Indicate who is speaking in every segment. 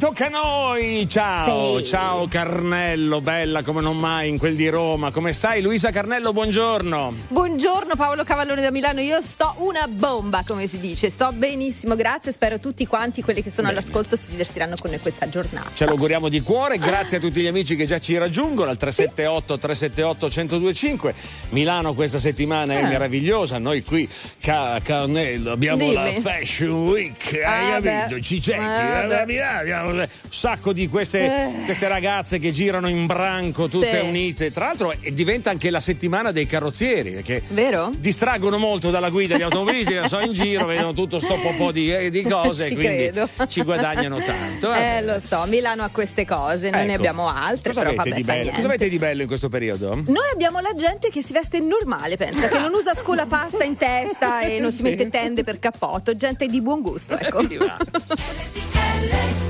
Speaker 1: tocca a noi! Ciao,
Speaker 2: Sì.
Speaker 1: ciao Carnello, bella come non mai in quel di Roma. Come stai Luisa Carnello? Buongiorno.
Speaker 2: Buongiorno Paolo Cavallone da Milano, io sto una bomba come si dice, sto benissimo, grazie, spero tutti quanti quelli che sono
Speaker 1: Bene.
Speaker 2: all'ascolto si divertiranno con noi questa giornata.
Speaker 1: Ce lo auguriamo di cuore, grazie a tutti gli amici che già ci raggiungono al 378 378 1025. Milano questa settimana è
Speaker 2: Eh.
Speaker 1: meravigliosa, noi qui ca- Carnello abbiamo la
Speaker 2: Dimmi.
Speaker 1: Fashion Week, hai
Speaker 2: Ah,
Speaker 1: capito?
Speaker 2: beh.
Speaker 1: Cicetti,
Speaker 2: Ah,
Speaker 1: eh, abbiamo un sacco di queste,
Speaker 2: Eh.
Speaker 1: queste ragazze che girano in branco tutte
Speaker 2: Sì.
Speaker 1: unite. Tra l'altro eh, diventa anche la settimana dei carrozzieri, perché
Speaker 2: Vero?
Speaker 1: distraggono molto dalla guida gli automobilisti, che sono in giro, vedono tutto sto po' di, eh, di cose
Speaker 2: Ci
Speaker 1: quindi
Speaker 2: credo.
Speaker 1: ci guadagnano tanto. Vabbè.
Speaker 2: Eh, lo so, Milano ha queste cose, noi ne
Speaker 1: Ecco.
Speaker 2: abbiamo altre,
Speaker 1: Cosa
Speaker 2: però
Speaker 1: avete, di bello? Cosa avete di bello in questo periodo?
Speaker 2: Noi abbiamo la gente che si veste normale, pensa, che non usa scolapasta in testa e non si
Speaker 1: Sì.
Speaker 2: mette tende per cappotto, gente di buon gusto, ecco.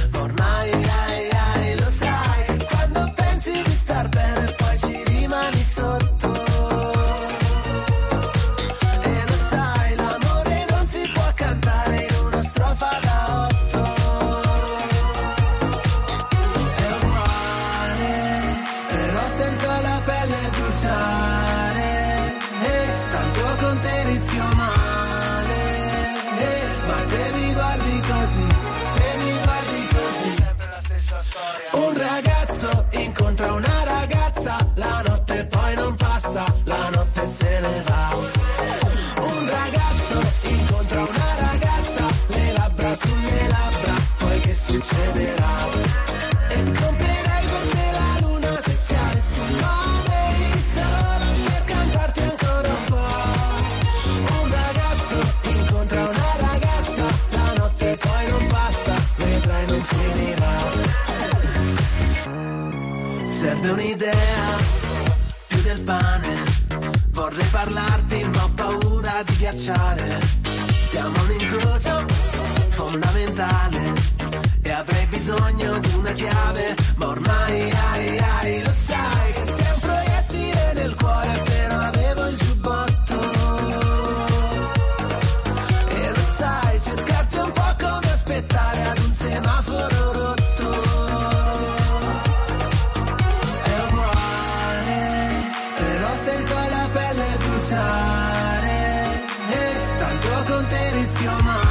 Speaker 3: Ghiacciare. Siamo un incrocio fondamentale e avrei bisogno di una chiave, ma ormai te rischio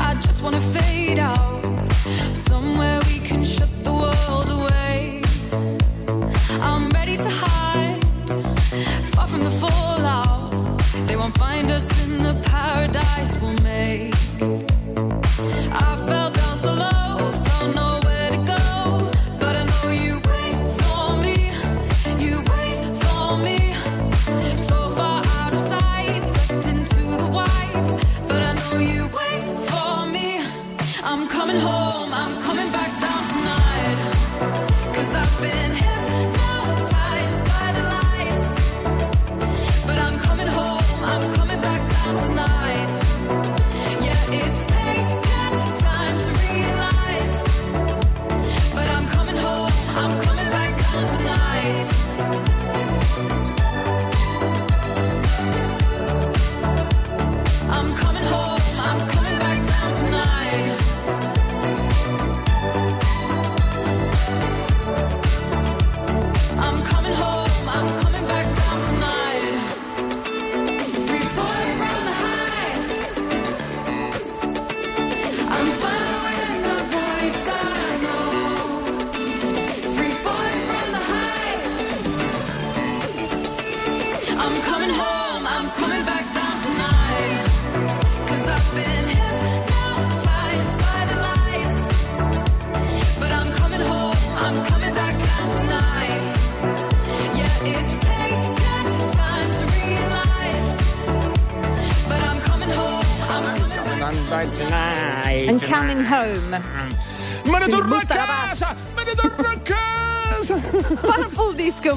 Speaker 4: I just wanna fade out. Somewhere we can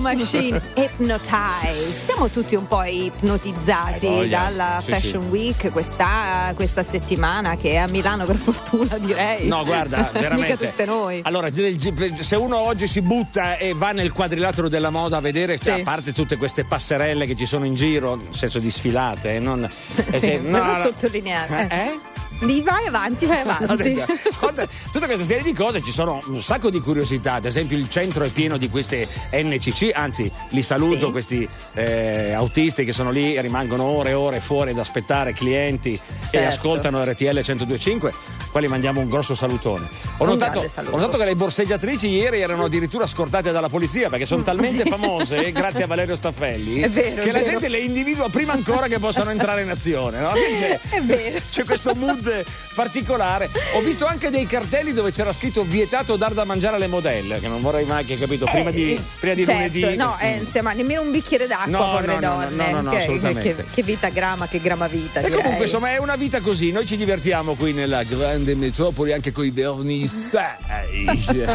Speaker 2: Machine Hypnotize. Siamo tutti un po' ipnotizzati
Speaker 1: voglia.
Speaker 2: dalla
Speaker 1: Sì,
Speaker 2: Fashion
Speaker 1: sì.
Speaker 2: Week questa, questa settimana che è a Milano per fortuna direi.
Speaker 1: No, guarda, veramente.
Speaker 2: Tutte noi.
Speaker 1: Allora, se uno oggi si butta e va nel quadrilatero della moda a vedere, cioè,
Speaker 2: Sì.
Speaker 1: a parte tutte queste passerelle che ci sono in giro, nel senso di sfilate, eh, non. eh,
Speaker 2: Sì,
Speaker 1: cioè, no.
Speaker 2: sottolineare.
Speaker 1: Eh?
Speaker 2: Di vai avanti, vai avanti.
Speaker 1: Tutta questa serie di cose ci sono un sacco di curiosità. Ad esempio, il centro è pieno di queste NCC, anzi, li saluto
Speaker 2: Sì.
Speaker 1: questi eh, autisti che sono lì e rimangono ore e ore fuori ad aspettare clienti e
Speaker 2: Certo.
Speaker 1: ascoltano RTL 1025. Quali mandiamo un grosso salutone. Ho notato, ho notato che le borseggiatrici ieri erano addirittura scortate dalla polizia perché sono talmente
Speaker 2: Sì.
Speaker 1: famose, grazie a Valerio Staffelli,
Speaker 2: vero,
Speaker 1: che la gente le individua prima ancora che possano entrare in azione. No? C'è-
Speaker 2: È vero.
Speaker 1: c'è questo mood particolare. Ho visto anche dei cartelli dove c'era scritto vietato dar da mangiare alle modelle, che non vorrei mai che capito, prima
Speaker 2: Eh,
Speaker 1: di, prima di
Speaker 2: certo,
Speaker 1: lunedì.
Speaker 2: No, eh, insomma, nemmeno un bicchiere d'acqua,
Speaker 1: No,
Speaker 2: povere
Speaker 1: no, no, no,
Speaker 2: donne.
Speaker 1: no, no,
Speaker 2: che,
Speaker 1: assolutamente.
Speaker 2: che- che vita grama, che grama vita.
Speaker 1: E
Speaker 2: direi.
Speaker 1: comunque insomma è una vita così, noi ci divertiamo qui nella grande metropoli anche con i vernissage.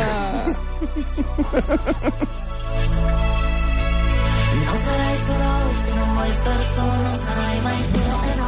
Speaker 5: Non sarai solo se non vuoi star solo, non sarai mai solo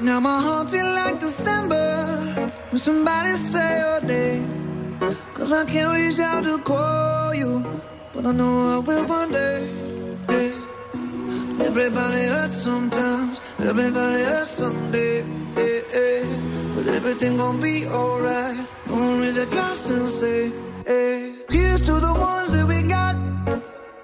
Speaker 6: Now my heart feel like December when somebody say your name. Cause I can't reach out to call you, but I know I will one day. Yeah. Everybody hurts sometimes, everybody hurts someday. But everything gon' be alright. Gonna raise a glass and say, hey. Here's to the ones that we got.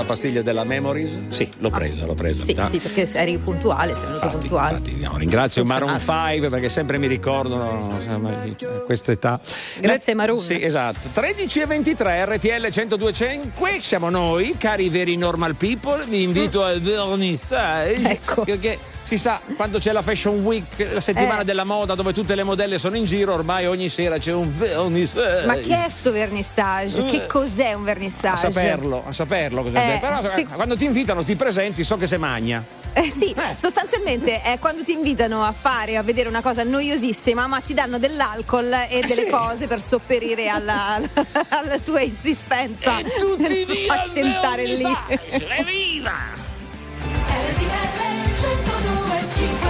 Speaker 1: La pastiglia della Memories? Sì, l'ho presa, l'ho presa.
Speaker 2: Sì,
Speaker 1: Ah,
Speaker 2: sì, perché eri puntuale, sei venuto
Speaker 1: Infatti,
Speaker 2: puntuale.
Speaker 1: infatti, no, ringrazio Maroon
Speaker 2: Funzionato.
Speaker 1: 5 perché sempre mi ricordano questa età.
Speaker 2: Grazie, Maroon.
Speaker 1: Sì, esatto. 13 e 23 RTL 1025 siamo noi, cari veri normal people. Vi invito al vernissage.
Speaker 2: Ecco.
Speaker 1: Che, che si sa, quando c'è la Fashion Week, la settimana
Speaker 2: Eh.
Speaker 1: della moda dove tutte le modelle sono in giro, ormai ogni sera c'è un vernissage.
Speaker 2: Ma che è sto vernissage? Che cos'è un
Speaker 1: a
Speaker 2: vernissage?
Speaker 1: saperlo, a saperlo cosa
Speaker 2: Eh,
Speaker 1: Però
Speaker 2: sì.
Speaker 1: quando ti invitano, ti presenti, so che se magna.
Speaker 2: Eh sì, sostanzialmente è quando ti invitano a fare, a vedere una cosa noiosissima, ma ti danno dell'alcol e delle
Speaker 1: Eh, sì.
Speaker 2: cose per sopperire alla, alla tua insistenza.
Speaker 1: E tutti
Speaker 2: nel
Speaker 1: via al
Speaker 2: pazientare lì.
Speaker 1: evviva!
Speaker 5: RTL 1025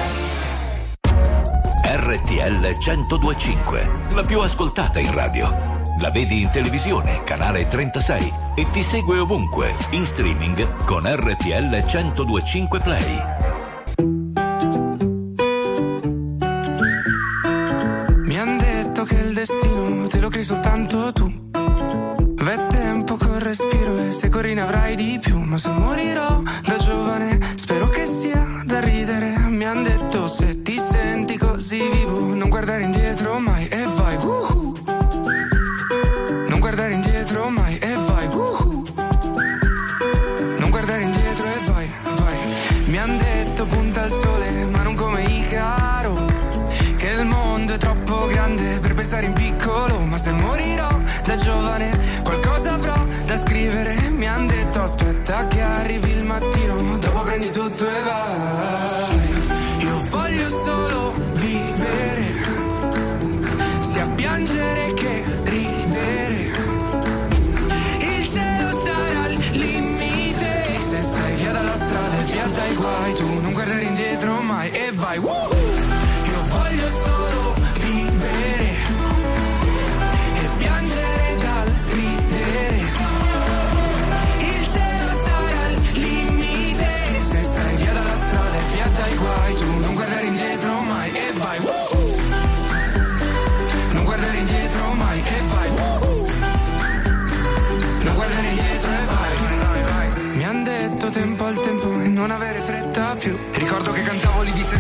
Speaker 7: RTL 1025, la più ascoltata in radio. La vedi in televisione, canale 36 e ti segue ovunque, in streaming con RTL 1025 Play.
Speaker 8: Mi han detto che il destino te lo crei soltanto tu. V'è tempo col respiro e se corri ne avrai di più. Ma se morirò da giovane, spero che sia da ridere. Mi han detto se ti senti così vivo, non guardare indietro mai e vai. uhu. fai woohoo! Io voglio solo vivere E piangere dal ridere. Il cielo sarà al limite Se stai via dalla strada e via dai guai Tu non guardare indietro mai e vai woohoo! Non guardare indietro mai e vai Non guardare indietro e vai. Mi han detto tempo al tempo e non avere fretta più. Ricordo che cantavo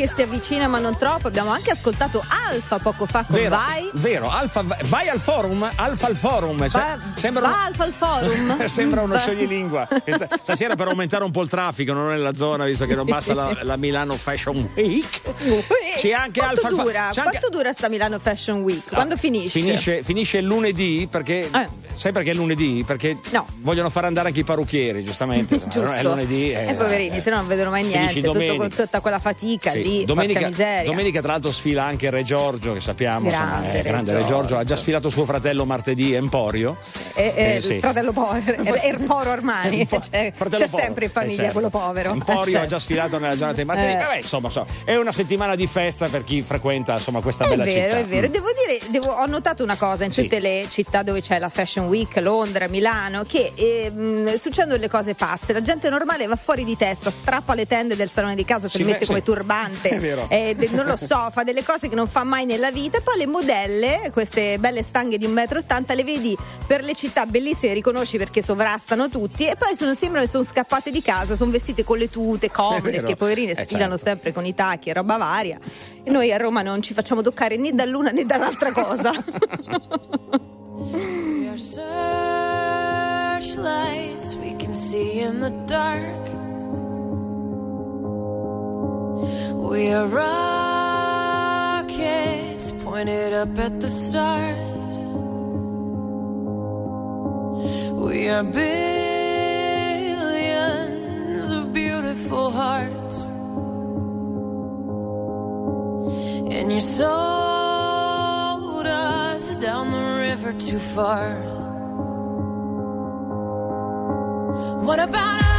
Speaker 2: Che si avvicina ma non troppo. Abbiamo anche ascoltato Alfa poco fa con
Speaker 1: Vero,
Speaker 2: Vai.
Speaker 1: vero, Alfa, vai al forum, Alfa al forum. Cioè,
Speaker 2: Va,
Speaker 1: sembra
Speaker 2: va
Speaker 1: un-
Speaker 2: Alfa al forum.
Speaker 1: Sembra uno scioglilingua. Stasera per aumentare un po' il traffico, non nella zona, visto che non basta la, la Milano Fashion Week. C'è anche
Speaker 2: quanto
Speaker 1: Alfa
Speaker 2: dura?
Speaker 1: anche-
Speaker 2: Quanto dura sta Milano Fashion Week?
Speaker 1: No,
Speaker 2: Quando finisce?
Speaker 1: Finisce, finisce il lunedì perché.
Speaker 2: Eh.
Speaker 1: Sai perché è lunedì? Perché
Speaker 2: No.
Speaker 1: vogliono fare andare anche i parrucchieri, giustamente.
Speaker 2: Giusto.
Speaker 1: È lunedì.
Speaker 2: Eh, poverini, se no non vedono mai niente. Tutto con tutta quella fatica
Speaker 1: Sì.
Speaker 2: lì.
Speaker 1: Domenica, domenica, tra l'altro, sfila anche Re Giorgio, che sappiamo.
Speaker 2: Grande
Speaker 1: insomma, è
Speaker 2: Re
Speaker 1: grande Re Giorgio. Ha già sfilato suo fratello martedì, Emporio.
Speaker 2: E, e
Speaker 1: Eh, sì.
Speaker 2: il fratello povero, è il Poro Armani,
Speaker 1: po'-
Speaker 2: c'è,
Speaker 1: povero.
Speaker 2: sempre in famiglia
Speaker 1: Eh, certo.
Speaker 2: quello povero.
Speaker 1: Emporio
Speaker 2: Eh,
Speaker 1: ha già sfilato nella giornata di martedì.
Speaker 2: Eh.
Speaker 1: Vabbè, insomma, insomma, è una settimana di festa per chi frequenta insomma, questa
Speaker 2: È
Speaker 1: bella
Speaker 2: vero,
Speaker 1: città.
Speaker 2: è vero.
Speaker 1: Mm.
Speaker 2: Devo dire, devo- ho notato una cosa in
Speaker 1: Sì.
Speaker 2: tutte le città dove c'è la Fashion Week, Londra, Milano, che ehm, succedono delle cose pazze. La gente normale va fuori di testa, strappa le tende del salone di casa, se le mette come turbante, eh, de- non lo so, fa delle cose che non fa mai nella vita. E poi le modelle, queste belle stanghe di 1,80 m, le vedi per le città bellissime, riconosci perché sovrastano tutti, e poi sono, sembrano che sono scappate di casa, sono vestite con le tute comode, che poverine
Speaker 1: Eh,
Speaker 2: sfilano
Speaker 1: certo.
Speaker 2: sempre con i tacchi e roba varia. E noi a Roma non ci facciamo toccare né dall'una né dall'altra cosa.
Speaker 9: Are searchlights we can see in the dark. We are rockets pointed up at the stars. We are billions of beautiful hearts. And you sold us down the river too far. What about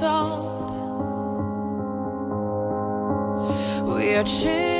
Speaker 9: We are children.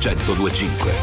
Speaker 10: 1025.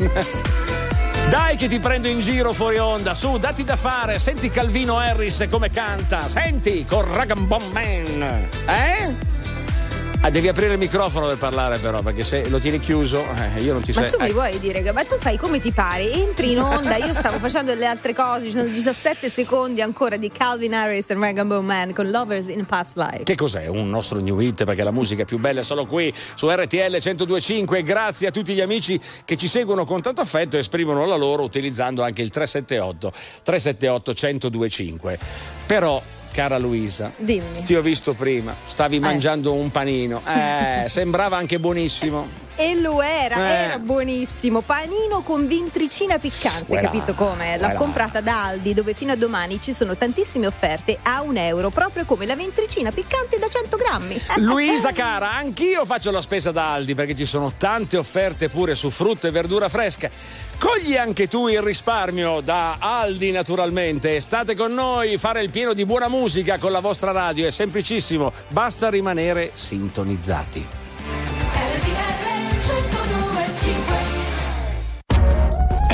Speaker 1: Dai che ti prendo in giro fuori onda, su, dati da fare, senti Calvino Harris come canta, senti con Rag'n'Bone Man, eh? Ah, devi aprire il microfono per parlare però, perché se lo tieni chiuso, eh, io non ti
Speaker 2: Ma
Speaker 1: sei...
Speaker 2: tu mi
Speaker 1: eh.
Speaker 2: vuoi dire ma tu fai come ti pare? Entri in onda, io stavo facendo delle altre cose, ci sono 17 secondi ancora di Calvin Harris e Megan Bowman con Lovers in Past Life.
Speaker 1: Che cos'è? Un nostro new hit perché la musica è più bella è solo qui su RTL 1025. Grazie a tutti gli amici che ci seguono con tanto affetto e esprimono la loro utilizzando anche il 378 378 1025. Però, cara Luisa,
Speaker 2: Dimmi.
Speaker 1: ti ho visto prima, stavi mangiando un panino. Eh, sembrava anche buonissimo.
Speaker 2: E lo era,
Speaker 1: Eh.
Speaker 2: era buonissimo. Panino con vintricina piccante,
Speaker 1: Voilà.
Speaker 2: capito come? L'ho
Speaker 1: Voilà.
Speaker 2: comprata da Aldi, dove fino a domani ci sono tantissime offerte a un euro, proprio come la vintricina piccante da 100 grammi.
Speaker 1: Luisa cara, anch'io faccio la spesa da Aldi perché ci sono tante offerte pure su frutta e verdura fresca. Cogli anche tu il risparmio da Aldi naturalmente. State con noi, fare il pieno di buona musica con la vostra radio è semplicissimo, basta rimanere sintonizzati.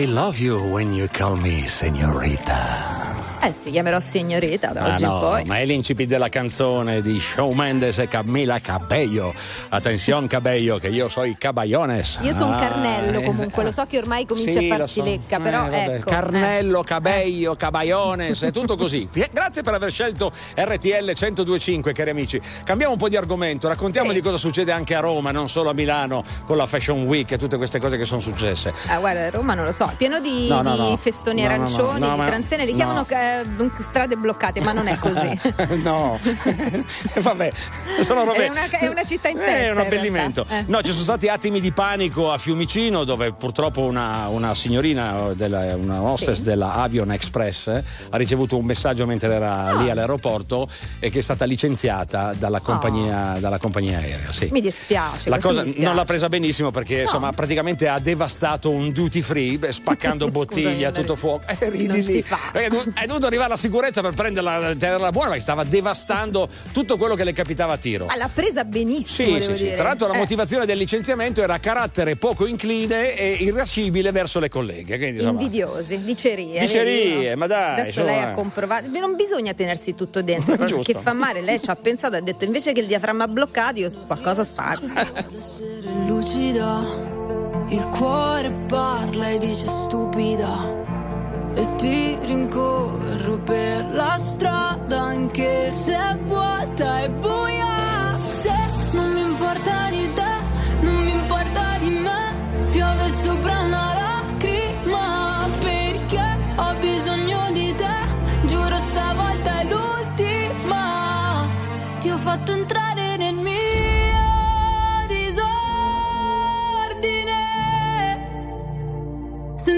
Speaker 11: I love you
Speaker 12: when you call me
Speaker 1: signorita.
Speaker 2: Eh, ti chiamerò signorita da
Speaker 1: Ah
Speaker 2: oggi in
Speaker 1: no,
Speaker 2: poi.
Speaker 1: ma è l'incipit della canzone di Shawn Mendes e Camila Cabello. Attenzione Cabello, che io sono i Caballones.
Speaker 2: Io sono un
Speaker 1: Ah,
Speaker 2: carnello
Speaker 1: eh.
Speaker 2: comunque, lo so che ormai comincia
Speaker 1: Sì,
Speaker 2: a farci
Speaker 1: so.
Speaker 2: lecca, però
Speaker 1: Eh, vabbè,
Speaker 2: ecco.
Speaker 1: Carnello, Cabello, Cabaiones, è tutto così. Grazie per aver scelto RTL 1025, cari amici. Cambiamo un po' di argomento, raccontiamo
Speaker 2: Sì.
Speaker 1: di cosa succede anche a Roma, non solo a Milano, con la Fashion Week e tutte queste cose che sono successe.
Speaker 2: Eh, ah, guarda, Roma non lo so, pieno di,
Speaker 1: No, no,
Speaker 2: di
Speaker 1: no.
Speaker 2: festoni arancioni, di transenne, li
Speaker 1: no.
Speaker 2: chiamano eh, strade bloccate, ma non è così.
Speaker 1: no, vabbè, sono robe.
Speaker 2: È una- è una città in
Speaker 1: Eh,
Speaker 2: festa,
Speaker 1: È un abbellimento.
Speaker 2: Eh.
Speaker 1: No, ci sono stati attimi di panico a Fiumicino, dove purtroppo una, una signorina, della, una hostess
Speaker 2: Sì.
Speaker 1: della Avion Express, eh, ha ricevuto un messaggio mentre era
Speaker 2: Ah.
Speaker 1: lì all'aeroporto e che è stata licenziata dalla compagnia, dalla compagnia aerea. Sì.
Speaker 2: Ah. Mi dispiace.
Speaker 1: La cosa
Speaker 2: dispiace.
Speaker 1: non l'ha presa benissimo perché insomma praticamente ha devastato un duty free beh, spaccando bottiglia,
Speaker 2: non-
Speaker 1: tutto fuoco. Eh, ridi. Perché è dovuto- arrivare alla sicurezza per prenderla, tenerla buona perché stava devastando tutto quello che le capitava a tiro.
Speaker 2: Ah, l'ha presa benissimo,
Speaker 1: Sì, sì, sì. Tra l'altro la
Speaker 2: Eh,
Speaker 1: motivazione del licenziamento era carattere poco incline e irascibile verso le colleghe. Quindi, insomma,
Speaker 2: Invidiosi, dicerie.
Speaker 1: Dicerie,
Speaker 2: no?
Speaker 1: ma dai,
Speaker 2: Adesso
Speaker 1: insomma.
Speaker 2: lei ha comprovato. Non bisogna tenersi tutto dentro perché fa male. Lei ci ha pensato, ha detto invece che il diaframma bloccato, io qualcosa sparo.
Speaker 4: essere lucida. Il cuore parla e dice stupida. E ti rincorro per la strada anche se è vuota e buia. Se non mi importa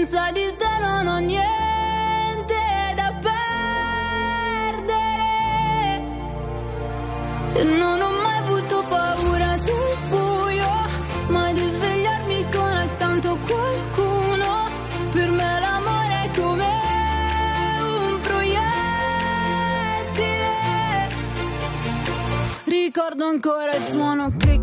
Speaker 4: Senza di te non ho niente da perdere. Non ho mai avuto paura del buio, mai di svegliarmi con accanto qualcuno. Per me l'amore è come un proiettile. Ricordo ancora il suono click,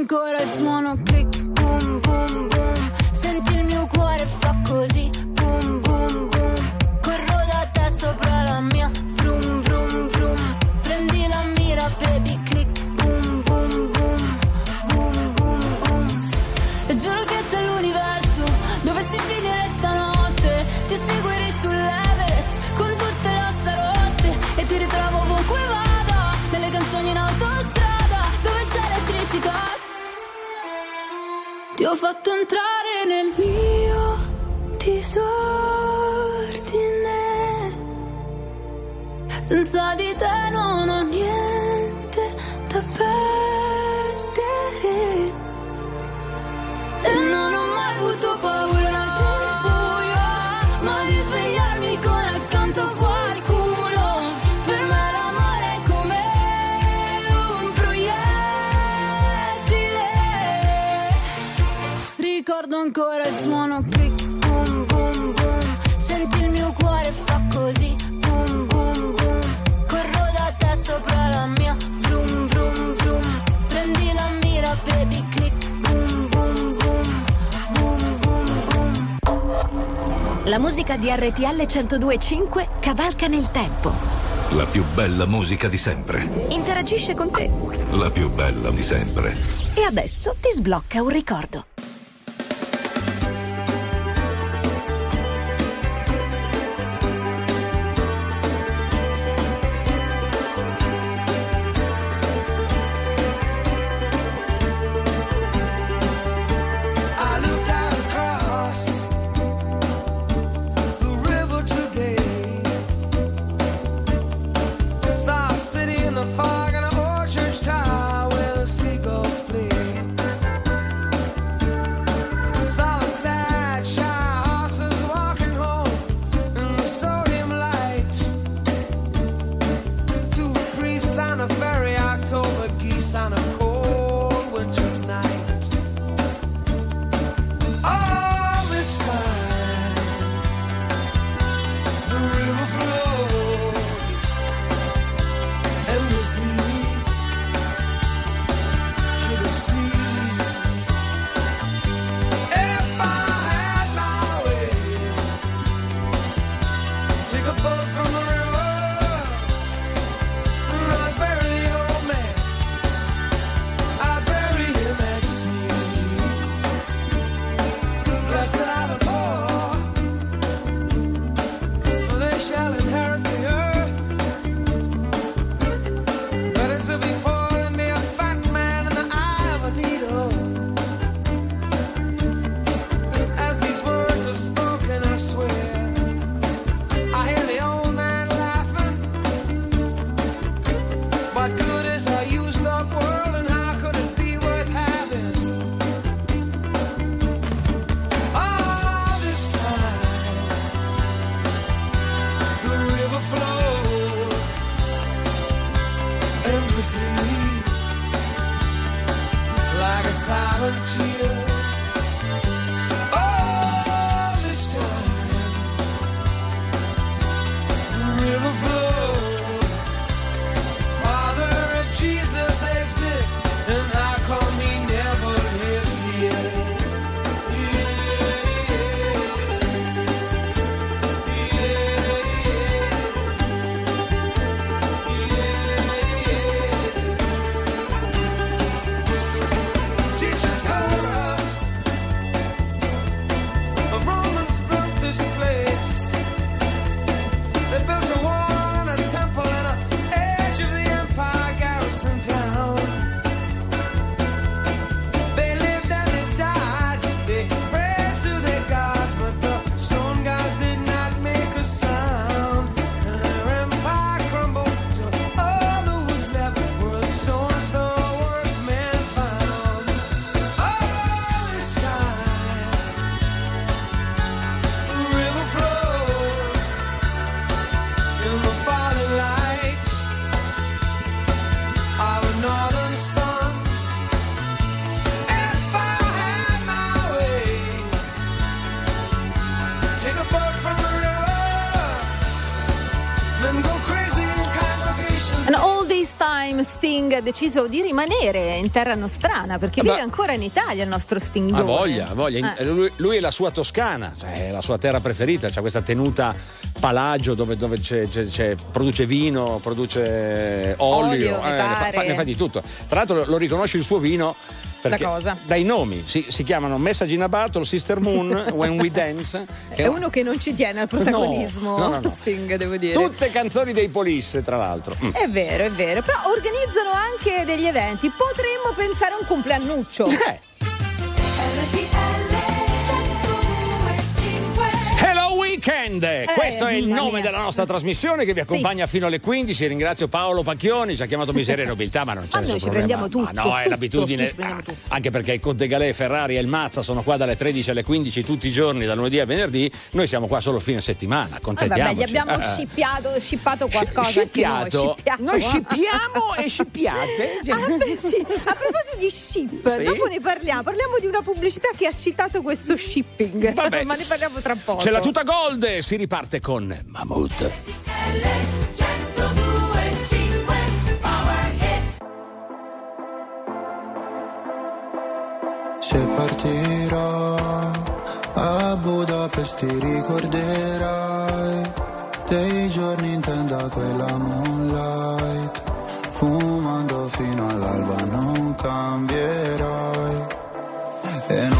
Speaker 4: ancora il suono Ho fatto entrare nel mio disordine. Senza di te ancora il suono click, boom, boom, boom. Senti il mio cuore fa così, boom, boom, boom. Corro da te sopra la mia, vroom, vroom, vroom. Prendi la mira, baby, click, boom, boom, boom. Boom, boom, boom.
Speaker 13: La musica di RTL 1025 cavalca nel tempo.
Speaker 7: La più bella musica di sempre.
Speaker 13: Interagisce con te.
Speaker 7: La più bella di sempre.
Speaker 13: E adesso ti sblocca un ricordo.
Speaker 2: Ha deciso di rimanere in terra nostrana perché vive ancora in Italia il nostro Sting.
Speaker 1: Ha voglia, ha voglia.
Speaker 2: Eh.
Speaker 1: Lui, lui è la sua Toscana, cioè, è la sua terra preferita, c'ha questa tenuta palagio dove, dove c'è- c'è- c'è- produce vino, produce olio,
Speaker 2: Olio,
Speaker 1: eh, ne, fa, fa- ne fa di tutto. Tra l'altro lo, lo riconosci il suo vino
Speaker 2: Da cosa?
Speaker 1: dai nomi, si, si chiamano Message in a Battle, Sister Moon, When We Dance. che
Speaker 2: È uno che non ci tiene al protagonismo,
Speaker 1: no, no, no.
Speaker 2: Sting, devo dire.
Speaker 1: Tutte canzoni dei Police, tra l'altro. Mm.
Speaker 2: È vero, è vero, però organizzano anche degli eventi. Potremmo pensare a un compleannuccio.
Speaker 1: Eh. Weekend! Questo è il nome
Speaker 2: mia.
Speaker 1: della nostra trasmissione che vi accompagna fino alle 15. Ringrazio Paolo Pacchioni, ci ha chiamato miseria e nobiltà, ma non c'è
Speaker 2: Ah,
Speaker 1: nessun
Speaker 2: noi ci
Speaker 1: problema.
Speaker 2: prendiamo
Speaker 1: Ma
Speaker 2: tutto,
Speaker 1: no, è
Speaker 2: tutto,
Speaker 1: l'abitudine.
Speaker 2: ci prendiamo tutto.
Speaker 1: Anche perché il Conte Galè, Ferrari e il Mazza sono qua dalle 13 alle 15 tutti i giorni, dal lunedì al venerdì. Noi siamo qua solo fine settimana.
Speaker 2: Ah, vabbè,
Speaker 1: Contentiamoci.
Speaker 2: gli abbiamo
Speaker 1: Eh, eh.
Speaker 2: scippiato, scippato qualcosa
Speaker 1: Scippiato?
Speaker 2: noi. scippiato.
Speaker 1: Noi scippiamo e scippiate?
Speaker 2: Ah, beh, sì. A proposito di ship,
Speaker 1: Sì?
Speaker 2: dopo ne parliamo. Parliamo di una pubblicità che ha citato questo shipping.
Speaker 1: Vabbè.
Speaker 2: Ma ne parliamo tra poco.
Speaker 1: C'è la tuta gold, si riparte con Mammut.
Speaker 14: Se partirò a Budapest ti ricorderai. Dei giorni in tenda quella moonlight. Fumando fino all'alba non cambierai. E non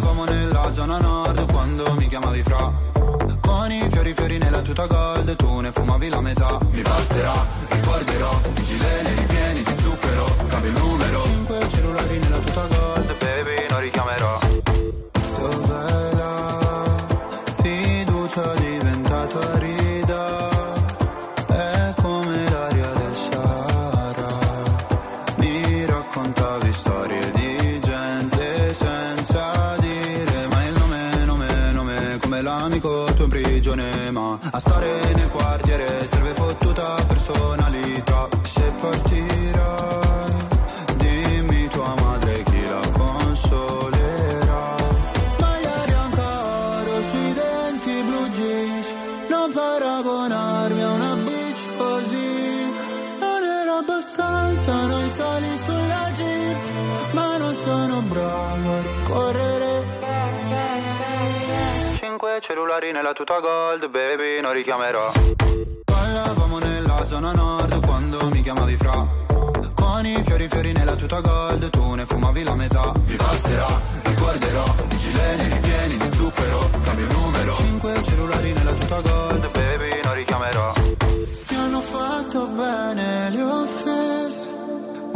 Speaker 14: Parlavamo nella zona nord quando mi chiamavi fra. Con i fiori fiori nella tuta gold Tu ne fumavi la metà. Mi passerà, ricorderò I gileni ripieni di zucchero Cambio il numero. Cinque cellulari nella tuta gold cellulari nella tuta gold baby non richiamerò. Parlavamo nella zona nord quando mi chiamavi fra. Con i fiori fiori nella tuta gold Tu ne fumavi la metà. Mi passerà, ricorderò I gileni ripieni di zucchero Cambio il numero. Cinque cellulari nella tuta gold Baby non richiamerò. Mi hanno fatto bene le offese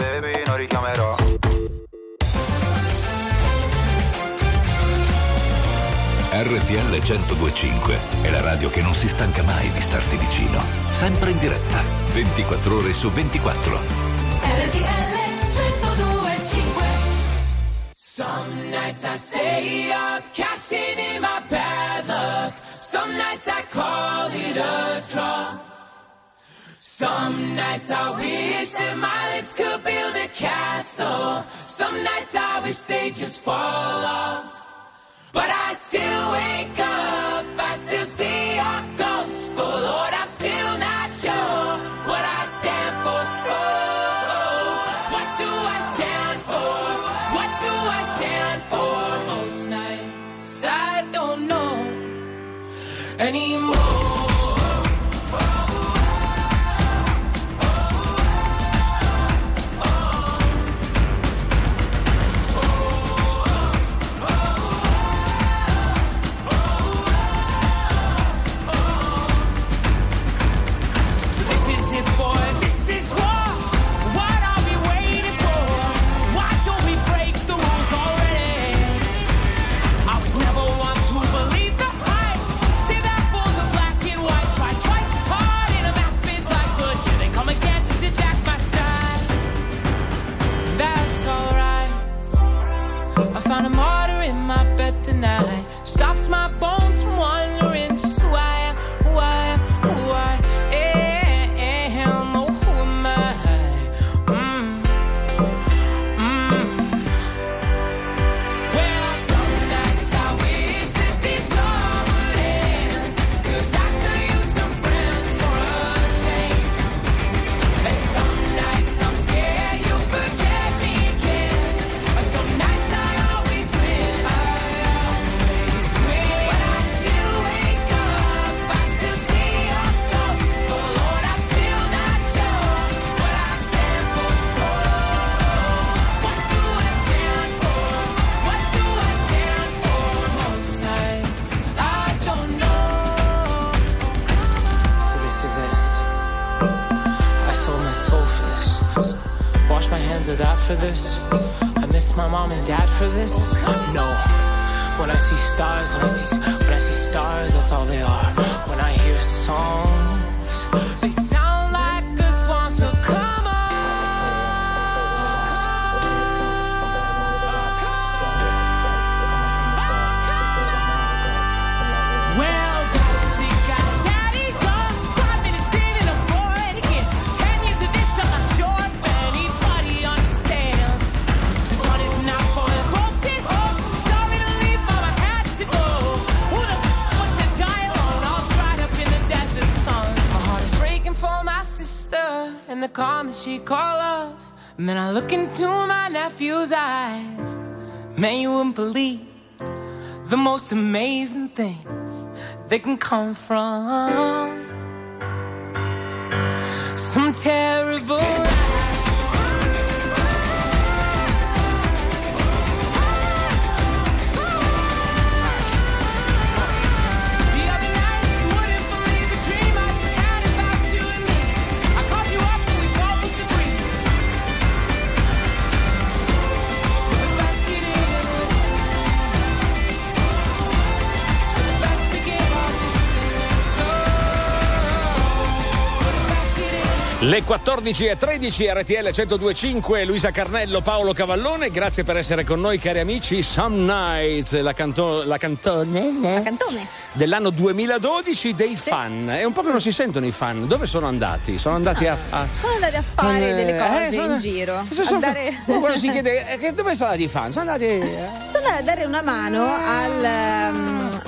Speaker 14: Baby non richiamerò
Speaker 7: RTL 1025 è la radio che non si stanca mai di starti vicino. Sempre in diretta, 24 ore su 24.
Speaker 9: RTL 1025 Some nights I stay up, cashing in my bad luck. Some nights I call it a draw. Some nights I wish that my lips could build a castle. Some nights I wish they just fall off. But I still wake up, I still see your for this. I
Speaker 15: miss my mom and dad for this. No. When I see stars, when I see when I see stars, that's all they are. When I hear songs,
Speaker 9: They that she call. And then I look into my nephew's eyes. Man, you wouldn't believe the most amazing things that can come from some terrible.
Speaker 1: Le 14 e 13 RTL 1025 Luisa Carnello, Paolo Cavallone, grazie per essere con noi cari amici. Some Nights, la, canto- la cantone
Speaker 2: La cantone.
Speaker 1: dell'anno 2012 dei fan. È un po' che non si sentono i fan. Dove sono andati? Sono andati a. a-
Speaker 2: Sono andati a fare
Speaker 1: Eh,
Speaker 2: delle cose
Speaker 1: eh, sono-
Speaker 2: in giro.
Speaker 1: Sono-
Speaker 2: A
Speaker 1: sono-
Speaker 2: dare...
Speaker 1: Oh, quando si chiede eh, dove sono andati i fan? Sono andati. eh,
Speaker 2: Sono andati a dare una mano al. ehm,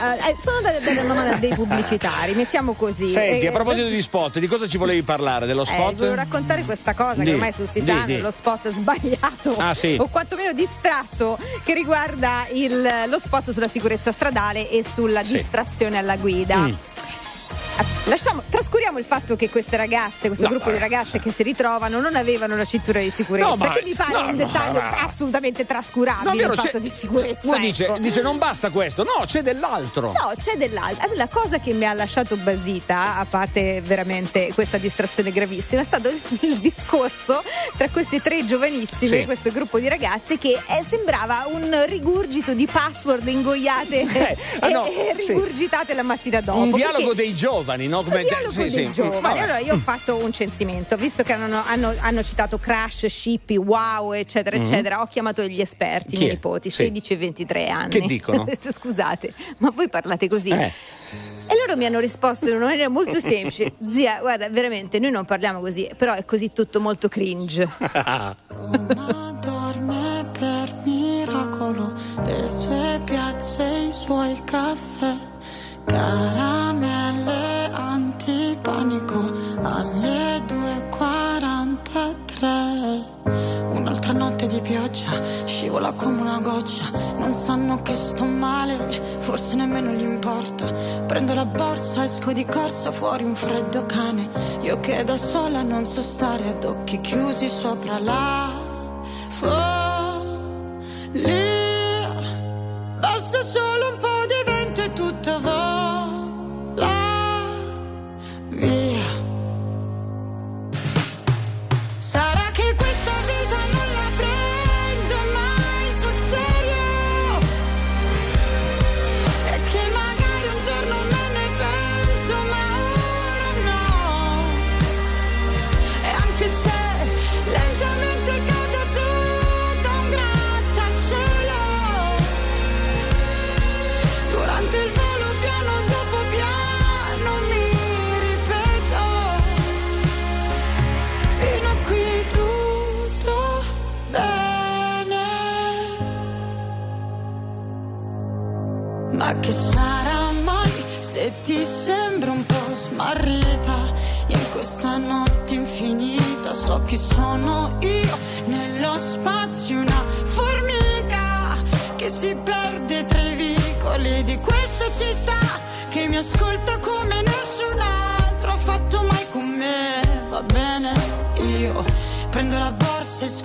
Speaker 2: ah, eh, sono andati a dare una mano a dei pubblicitari, mettiamo così.
Speaker 1: Senti,
Speaker 2: Eh,
Speaker 1: a proposito di spot, di cosa ci volevi parlare? Dello
Speaker 2: Eh,
Speaker 1: spot?
Speaker 2: volevo raccontare questa cosa
Speaker 1: Di,
Speaker 2: che ormai tutti
Speaker 1: di,
Speaker 2: sanno,
Speaker 1: di.
Speaker 2: lo spot sbagliato
Speaker 1: Ah, sì.
Speaker 2: o quantomeno distratto che riguarda il- lo spot sulla sicurezza stradale e sulla
Speaker 1: Sì.
Speaker 2: distrazione alla guida.
Speaker 1: Mm.
Speaker 2: Lasciamo, trascuriamo il fatto che queste ragazze, questo
Speaker 1: No,
Speaker 2: gruppo di
Speaker 1: eh,
Speaker 2: ragazze che si ritrovano non avevano la cintura di sicurezza,
Speaker 1: No, ma-
Speaker 2: che mi pare
Speaker 1: no,
Speaker 2: un dettaglio assolutamente trascurabile
Speaker 1: No, vero,
Speaker 2: il fatto di sicurezza.
Speaker 1: Uno dice,
Speaker 2: ecco.
Speaker 1: dice non basta questo, no, c'è dell'altro.
Speaker 2: No, c'è dell'altro. Eh, La cosa che mi ha lasciato basita, a parte veramente questa distrazione gravissima, è stato il, il discorso tra questi tre giovanissimi,
Speaker 1: Sì.
Speaker 2: questo gruppo di ragazze, che eh, sembrava un rigurgito di password ingoiate
Speaker 1: Eh, ah,
Speaker 2: e,
Speaker 1: no,
Speaker 2: e
Speaker 1: sì.
Speaker 2: rigurgitate la mattina dopo.
Speaker 1: un dialogo dei giovani, no?
Speaker 2: Un dialogo
Speaker 1: sì,
Speaker 2: dei
Speaker 1: sì.
Speaker 2: giovani.
Speaker 1: Vabbè.
Speaker 2: Allora io ho fatto un censimento, visto che hanno, hanno- hanno citato Crash, Shippy, Wow, eccetera, eccetera. Ho chiamato gli esperti, i miei
Speaker 1: è?
Speaker 2: nipoti,
Speaker 1: Sì.
Speaker 2: 16 e 23 anni.
Speaker 1: Che dicono?
Speaker 2: Scusate, ma voi parlate così?
Speaker 1: Eh.
Speaker 2: E loro mi hanno risposto in una maniera molto semplice: Zia, guarda, veramente noi non parliamo così, però è così tutto molto cringe.
Speaker 16: Roma dorme per miracolo, le sue piazze, i suoi caffè, Caramelle antipanico alle 2.43. Un'altra notte di pioggia, scivola come una goccia. Non sanno che sto male, forse nemmeno gli importa. Prendo la borsa, esco di corsa fuori un freddo cane. Io che da sola non so stare ad occhi chiusi sopra la follia. Basta solo un po' di de toute robe.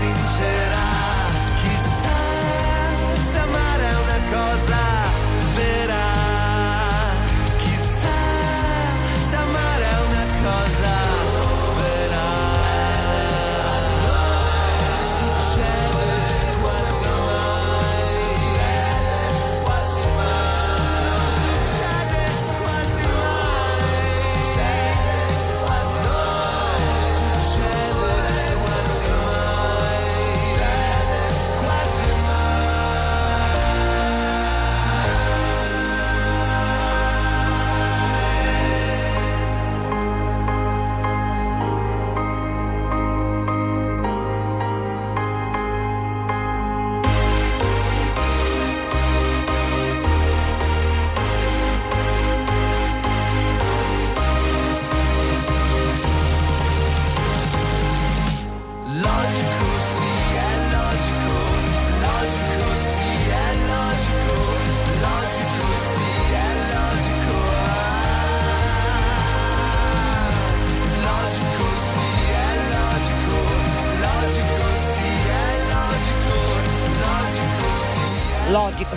Speaker 3: Sincera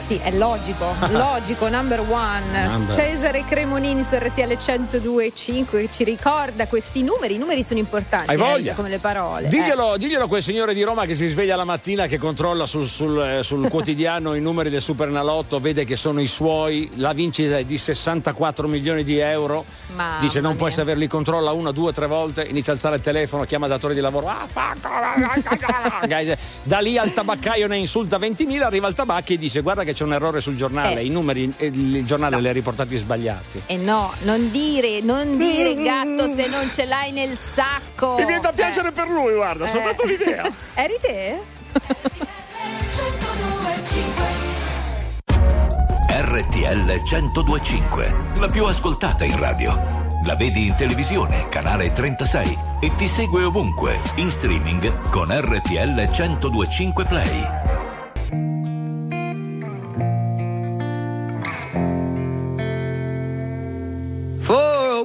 Speaker 3: sì. È logico. Logico,
Speaker 2: number one.
Speaker 1: Number.
Speaker 2: Cesare Cremonini su RTL 102.5 che ci ricorda questi numeri. I numeri sono importanti,
Speaker 1: Hai
Speaker 2: eh,
Speaker 1: voglia?
Speaker 2: come le parole.
Speaker 1: Diglielo, diglielo a quel signore di Roma che si sveglia la mattina, che controlla sul, sul, eh, sul quotidiano i numeri del Supernalotto, vede che sono i suoi, la vincita è di 64 milioni di euro.
Speaker 2: Mamma
Speaker 1: Dice non può
Speaker 2: mia.
Speaker 1: saperli, controlla una, due, tre volte, inizia a alzare il telefono, chiama il datore di lavoro. "Ah, fa- Da lì al tabaccaio ne insulta 20.000, arriva al tabacchi e dice guarda che c'è un errore sul giornale,
Speaker 2: Eh.
Speaker 1: i numeri, eh, il giornale li ha riportati sbagliati.
Speaker 2: E no, non dire, non dire gatto se non ce l'hai nel sacco.
Speaker 1: Mi viene da
Speaker 2: Eh.
Speaker 1: piangere per lui, guarda, soltanto l'idea.
Speaker 2: Eri te?
Speaker 7: RTL 1025, la più ascoltata in radio. La vedi in televisione, canale 36 e ti segue ovunque, in streaming con RTL 1025 Play.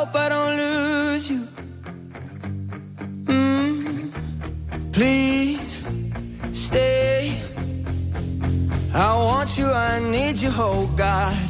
Speaker 17: hope I don't lose you. Mm, please stay. I want you, I need you, oh God.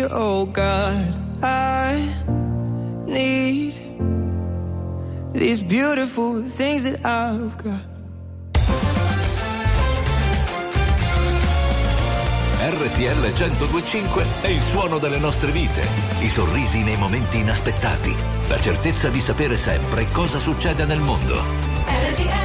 Speaker 17: you, oh God. I need these beautiful things that I've got.
Speaker 7: RTL 1025 è il suono delle nostre vite, i sorrisi nei momenti inaspettati, la certezza di sapere sempre cosa succede nel mondo.
Speaker 3: RTL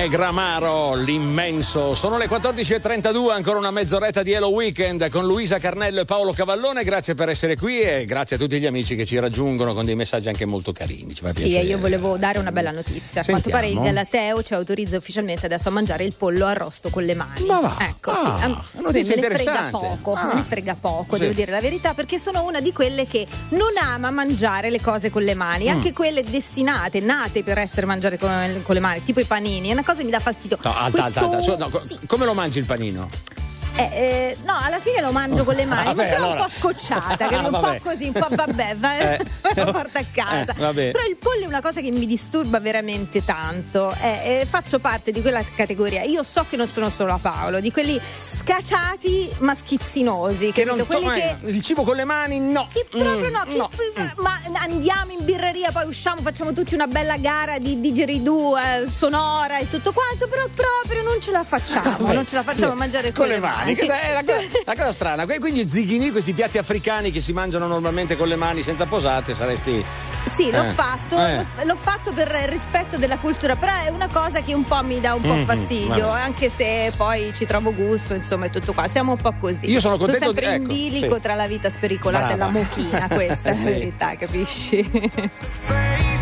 Speaker 1: Negramaro, l'immenso. Sono le 14.32, ancora una mezz'oretta di Hello Weekend con Luisa Carnello e Paolo Cavallone. Grazie per essere qui e grazie a tutti gli amici che ci raggiungono con dei messaggi anche molto carini. Ci
Speaker 3: Sì, e io volevo dare una bella notizia. A quanto pare il. Galateo ci autorizza ufficialmente adesso a mangiare il pollo arrosto con le mani.
Speaker 1: Ma va.
Speaker 3: Ecco,
Speaker 1: Ah,
Speaker 3: sì.
Speaker 1: una notizia
Speaker 3: me ne frega poco,
Speaker 1: Ah.
Speaker 3: me ne frega poco,
Speaker 1: Sì.
Speaker 3: devo dire la verità, perché sono una di quelle che non ama mangiare le cose con le mani,
Speaker 1: Mm.
Speaker 3: anche quelle destinate, nate per essere mangiate con, con le mani, tipo i panini. È una cosa mi dà fastidio.
Speaker 1: No, alta, alta, alta.
Speaker 3: Questo-
Speaker 1: Su- no, co- come lo mangi il panino?
Speaker 3: Eh, eh, no, alla fine lo mangio con le mani,
Speaker 1: Vabbè,
Speaker 3: però
Speaker 1: allora.
Speaker 3: un po' scocciata, che
Speaker 1: Ah,
Speaker 3: un
Speaker 1: vabbè.
Speaker 3: po' così, un po' vabbè, va,
Speaker 1: Eh.
Speaker 3: lo porto a casa.
Speaker 1: Eh,
Speaker 3: però il pollo è una cosa che mi disturba veramente tanto. Eh, eh, faccio parte di quella categoria. Io so che non sono solo a Paolo, di quelli scacciati ma schizzinosi.
Speaker 1: Che
Speaker 3: capito?
Speaker 1: non to-
Speaker 3: quelli che.
Speaker 1: eh, il cibo con le mani no.
Speaker 3: Che proprio
Speaker 1: Mm,
Speaker 3: no, che-
Speaker 1: no.
Speaker 3: ma andiamo in birreria, poi usciamo, facciamo tutti una bella gara di digeridoo, eh, sonora e tutto quanto, però proprio non ce la facciamo,
Speaker 1: Vabbè.
Speaker 3: non ce la facciamo a mangiare
Speaker 1: con le mani. Questa è la, cosa, la cosa strana. Quindi zighini, questi piatti africani che si mangiano normalmente con le mani senza posate, saresti.
Speaker 3: Sì, l'ho
Speaker 1: Eh,
Speaker 3: fatto,
Speaker 1: eh.
Speaker 3: l'ho fatto per rispetto della cultura, però è una cosa che un po' mi dà un po'
Speaker 1: Mhm,
Speaker 3: fastidio,
Speaker 1: vabbè.
Speaker 3: anche se poi ci trovo gusto, insomma, e tutto qua. Siamo un po' così.
Speaker 1: Io sono contento
Speaker 3: sempre
Speaker 1: di-
Speaker 3: in
Speaker 1: ecco,
Speaker 3: bilico
Speaker 1: sì.
Speaker 3: tra la vita spericolata e la
Speaker 1: Brava.
Speaker 3: mucchina, questa è
Speaker 1: Sì.
Speaker 3: la verità, capisci?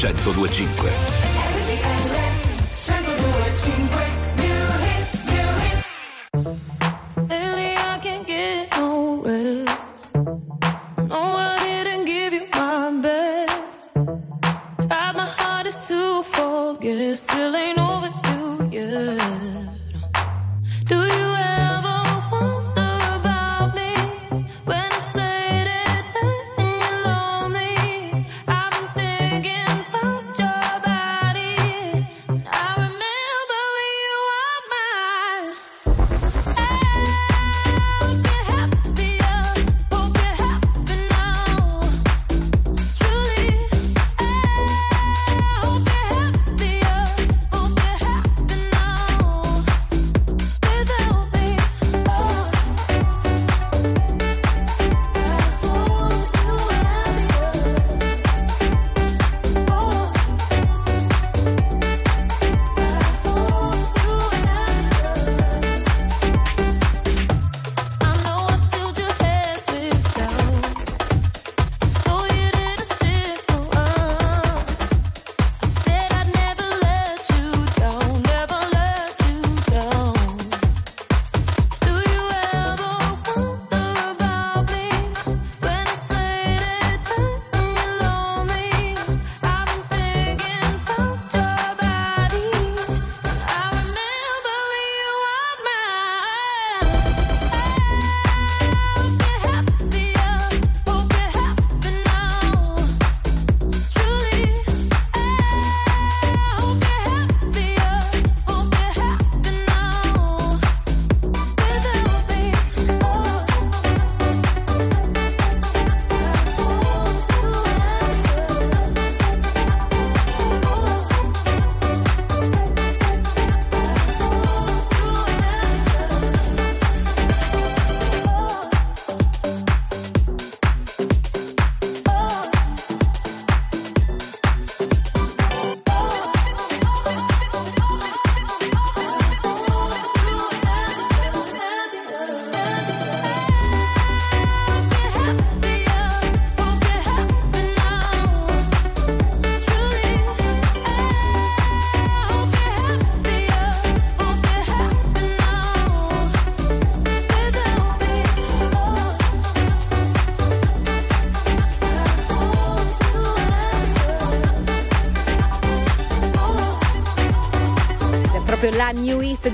Speaker 16: 1025.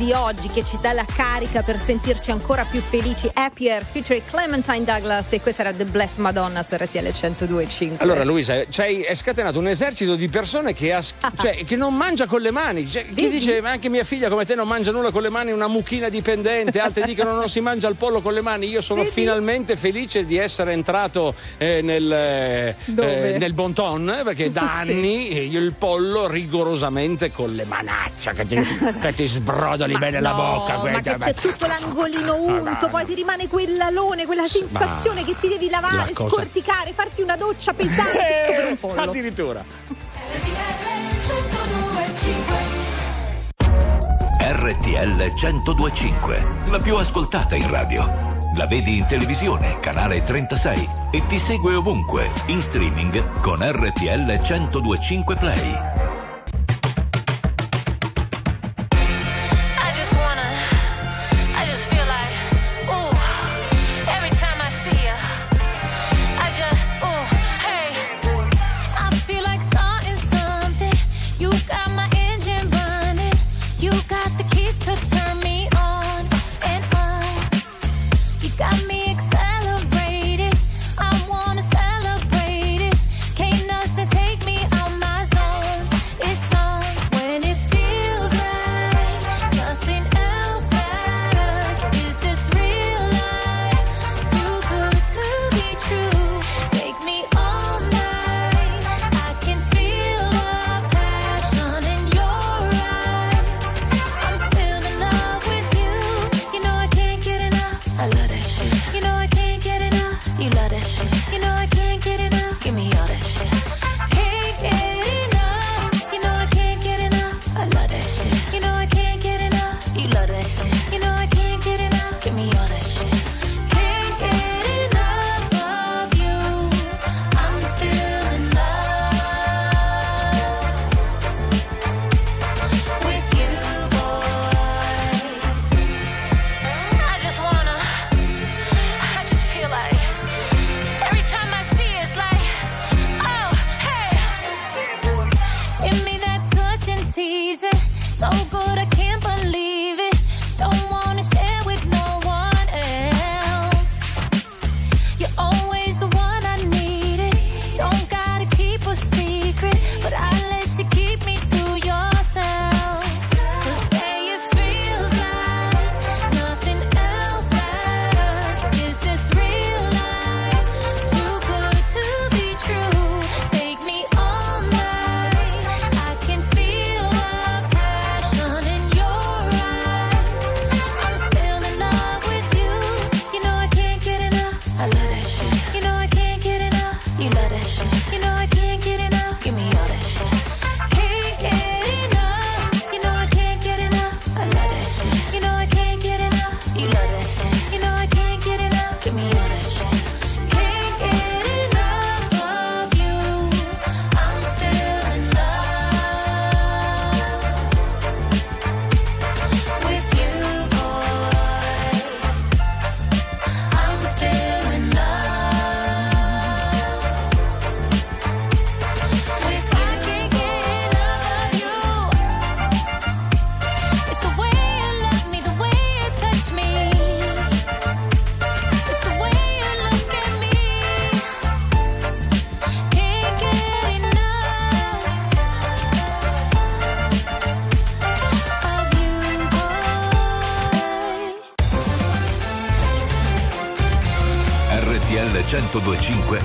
Speaker 2: Di oggi che ci dà la carica per sentirci ancora più felici. Happier, featuring Clementine Douglas e questa era The Bless Madonna su RTL 102.5.
Speaker 1: Allora Luisa, c'hai è scatenato un esercito di persone che, ha- cioè, che non mangia con le mani. Cioè, chi dice ma anche mia figlia come te non mangia nulla con le mani, una mucchina dipendente, altri dicono non si mangia il pollo con le mani. Io sono finalmente felice di essere entrato eh, nel, eh, eh, nel bon ton perché da
Speaker 2: Sì.
Speaker 1: anni io il pollo rigorosamente con le manaccia che ti, che ti sbrodoli bene la
Speaker 2: No,
Speaker 1: bocca.
Speaker 2: ma
Speaker 1: quella-
Speaker 2: che c'è tutto l'angolino unto, poi ti rimane quell'alone, quella sensazione che ti devi lavare,
Speaker 1: la cosa-
Speaker 2: scorticare, farti una doccia pesante tutto per un pollo.
Speaker 1: Addirittura.
Speaker 16: RTL 1025, la più ascoltata in radio. La vedi in televisione, canale 36 e ti segue ovunque, in streaming con RTL 1025 Play.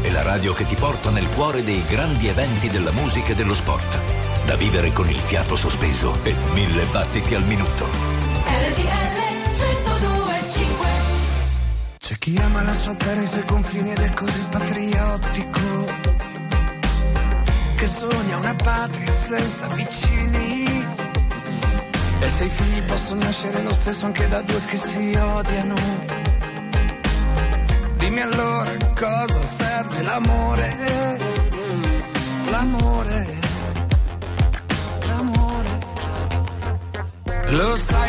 Speaker 16: È la radio che ti porta nel cuore dei grandi eventi della musica e dello sport. Da vivere con il fiato sospeso e mille battiti al minuto.
Speaker 3: C'è chi ama la sua terra e i suoi confini ed è così patriottico che sogna una patria senza vicini. E se i figli possono nascere lo stesso anche da due che si odiano. Dimmi allora cosa serve l'amore. L'amore. L'amore. Lo sai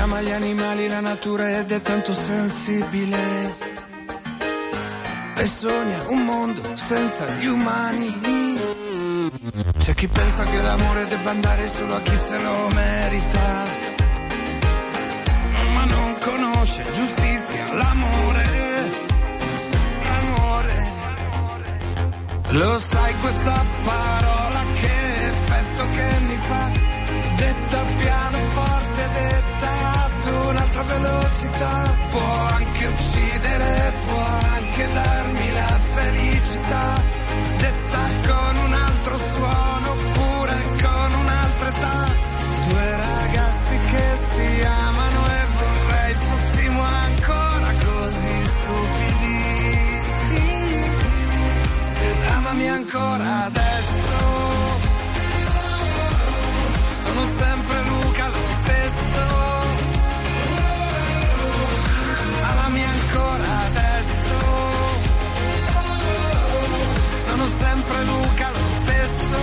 Speaker 3: ama gli animali, la natura ed è tanto sensibile. E sogna un mondo senza gli umani. C'è chi pensa che l'amore debba andare solo a chi se lo merita. Ma non conosce giustizia, l'amore. L'amore. Lo sai questa parola che effetto che mi fa? Detta piano un'altra velocità. Può anche uccidere, può anche darmi la felicità. Detta con un altro suono, oppure con un'altra età. Due ragazzi che si amano e vorrei fossimo ancora così stupidi. Ed amami ancora adesso. Sono sempre sempre Luca lo stesso.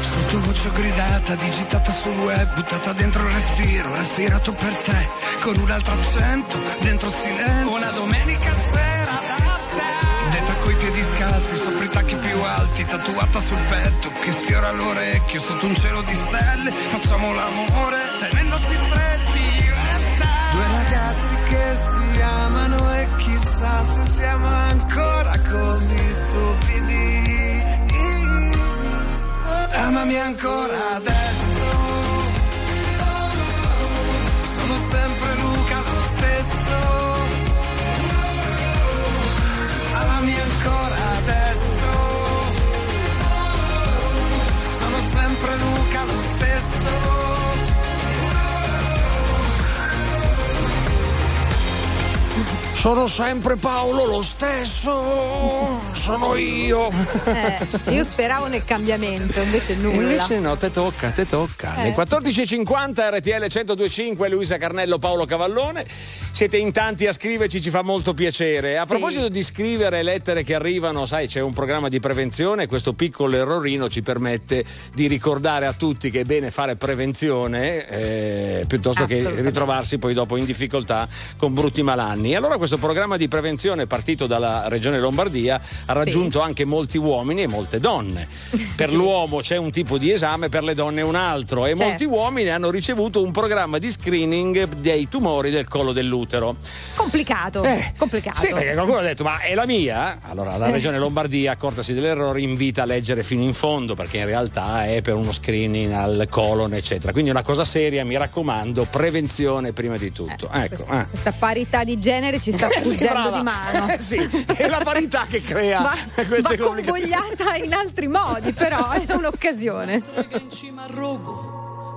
Speaker 3: Sottovoce gridata, digitata sul web, buttata dentro il respiro, respirato per te, con un altro accento, dentro il silenzio. Una domenica sera da te. Detta coi piedi scalzi, sopra i tacchi più alti, tatuata sul petto, che sfiora l'orecchio, sotto un cielo di stelle, facciamo l'amore, tenendosi stretti. Si amano e chissà se siamo ancora così stupidi. Amami ancora adesso. Sono sempre Luca lo stesso. Amami ancora adesso. Sono sempre Luca
Speaker 1: Sono sempre Paolo lo stesso. Sono io.
Speaker 2: Eh, io speravo nel cambiamento, invece nulla.
Speaker 1: Invece no, te tocca, te tocca.
Speaker 2: Eh.
Speaker 1: Nel 14.50 RTL 1025 Luisa Carnello Paolo Cavallone. Siete in tanti a scriverci, ci fa molto piacere. A
Speaker 2: Sì.
Speaker 1: proposito di scrivere lettere che arrivano, sai, c'è un programma di prevenzione e questo piccolo errorino ci permette di ricordare a tutti che è bene fare prevenzione eh, piuttosto che ritrovarsi poi dopo in difficoltà con brutti malanni. Allora questo programma di prevenzione partito dalla regione Lombardia ha raggiunto anche molti uomini e molte donne. Per l'uomo c'è un tipo di esame, per le donne un altro e
Speaker 2: Certo.
Speaker 1: molti uomini hanno ricevuto un programma di screening dei tumori del collo dell'utero.
Speaker 2: Complicato. complicato.
Speaker 1: Sì, perché qualcuno ha detto, ma è la mia? Allora, la
Speaker 2: Eh.
Speaker 1: regione Lombardia, accortasi dell'errore, invita a leggere fino in fondo, perché in realtà è per uno screening al colon, eccetera. Quindi è una cosa seria, mi raccomando, prevenzione prima di tutto. ecco. eh.
Speaker 2: Questa parità di genere ci sta sfuggendo
Speaker 1: brava.
Speaker 2: di mano.
Speaker 1: Eh, sì, è la parità che crea
Speaker 2: Va,
Speaker 1: queste
Speaker 2: va convogliata in altri modi, però è un'occasione.
Speaker 18: in cima al rogo,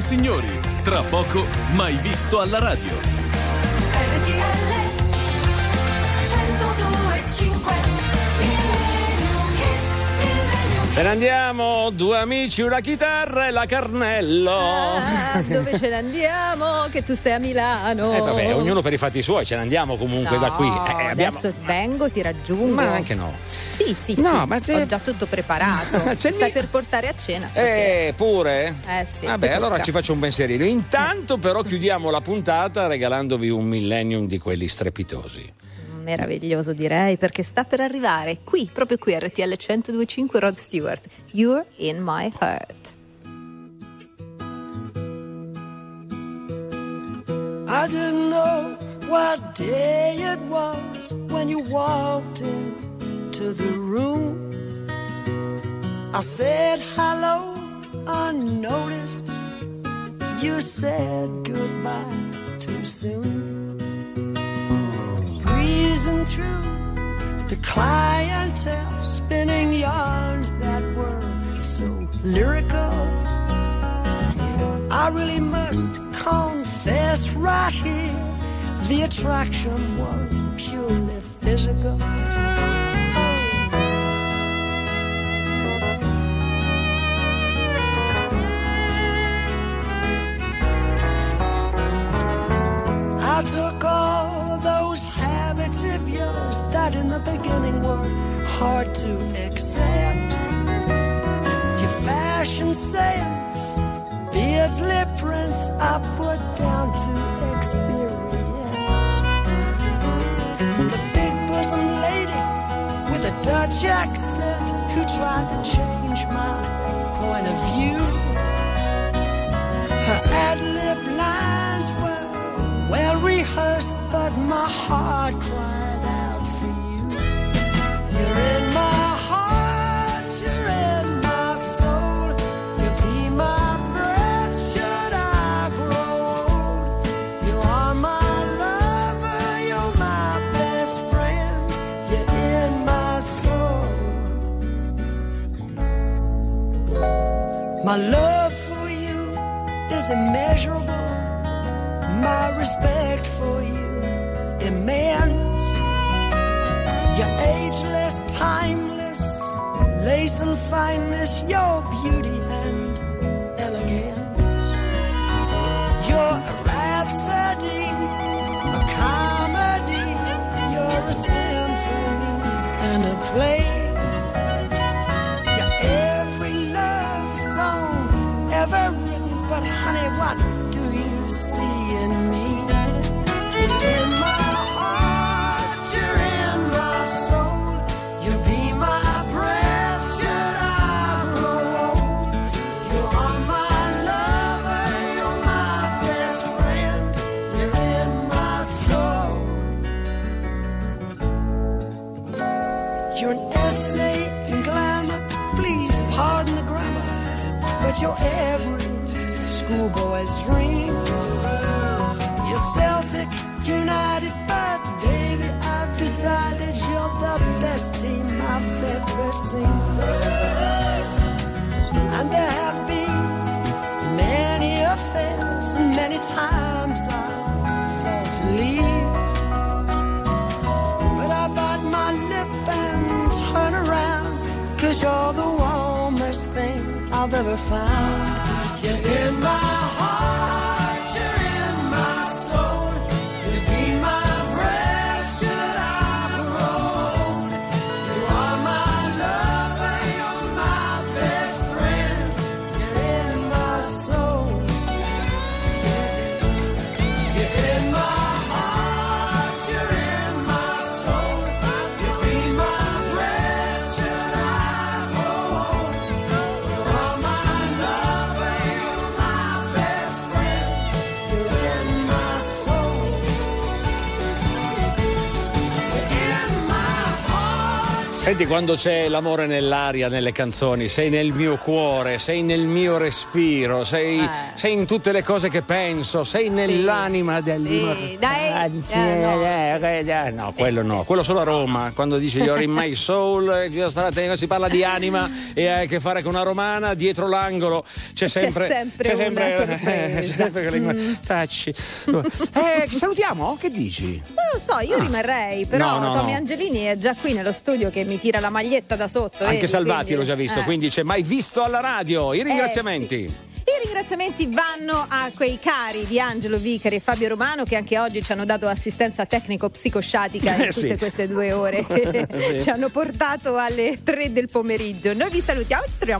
Speaker 18: E
Speaker 19: signori, tra poco mai visto alla radio.
Speaker 1: Ce ne andiamo, due amici, una chitarra e la Carnello.
Speaker 2: Ah, dove ce ne andiamo? Che tu stai a Milano.
Speaker 1: Eh, vabbè, ognuno per i fatti suoi, ce ne andiamo comunque
Speaker 2: No,
Speaker 1: da qui. Eh, abbiamo-
Speaker 2: Adesso vengo, ti raggiungo.
Speaker 1: Ma anche no.
Speaker 2: Sì, sì,
Speaker 1: No,
Speaker 2: sì.
Speaker 1: ma te-
Speaker 2: Ho già tutto preparato.
Speaker 1: C'è
Speaker 2: Stai
Speaker 1: ni-
Speaker 2: per portare a cena stasera.
Speaker 1: Eh, pure?
Speaker 2: Eh sì.
Speaker 1: Vabbè, allora
Speaker 2: tocca.
Speaker 1: ci faccio un pensierino. Intanto, però, chiudiamo la puntata regalandovi un millennium di quelli strepitosi.
Speaker 2: Meraviglioso direi perché sta per arrivare qui, proprio qui RTL 1025 Rod Stewart. You're in my heart.
Speaker 6: I didn't know what day it was when you walked into the room. I said hello unnoticed. You said goodbye too soon. Breezing through the clientele, spinning yarns that were so lyrical. I really must confess right here, the attraction was purely physical. I took all those habits of yours that in the beginning were hard to accept. Your fashion sense, beards, lip prints, I put down to experience. The big bosom lady with a Dutch accent who tried to change my point of view. Her ad lib were well rehearsed, but my heart cried out for you. You're in my heart, you're in my soul. You be my breath, should I grow old. You are my lover, you're my best friend. You're in my soul. My love for you is immeasurable. My respect for you immense. You're ageless, timeless, lace and fineness, your beauty you're every schoolboy's dream. You're Celtic United, but baby, I've decided you're the best team I've ever seen. And there have been many affairs, many times I thought to leave. I've ever found. You're in my
Speaker 1: Senti, quando c'è l'amore nell'aria, nelle canzoni, sei nel mio cuore, sei nel mio respiro, sei,
Speaker 2: Eh.
Speaker 1: sei in tutte le cose che penso, sei nell'anima del
Speaker 2: Sì, dai. Eh, no.
Speaker 1: Eh, no, quello no, quello solo a Roma, quando dice You're in my soul, eh, si parla di anima e hai a che fare con una romana, dietro l'angolo c'è sempre,
Speaker 2: sempre una sorpresa.
Speaker 1: eh, c'è sempre
Speaker 2: Mm.
Speaker 1: tacci. Eh, salutiamo? Che dici?
Speaker 2: Non lo so, io rimarrei, però
Speaker 1: Ah. No, no,
Speaker 2: Tommy. Angelini è già qui nello studio che mi tira la maglietta da sotto.
Speaker 1: Anche
Speaker 2: vedi,
Speaker 1: Salvati
Speaker 2: quindi-
Speaker 1: l'ho già visto,
Speaker 2: eh.
Speaker 1: quindi c'è mai visto alla radio. I ringraziamenti.
Speaker 2: I ringraziamenti vanno a quei cari di Angelo Vicari e Fabio Romano che anche oggi ci hanno dato assistenza tecnico-psicosciatica in
Speaker 1: Eh,
Speaker 2: tutte
Speaker 1: sì.
Speaker 2: queste due ore che
Speaker 1: Sì.
Speaker 2: ci hanno portato alle tre del pomeriggio. Noi vi salutiamo, ci troviamo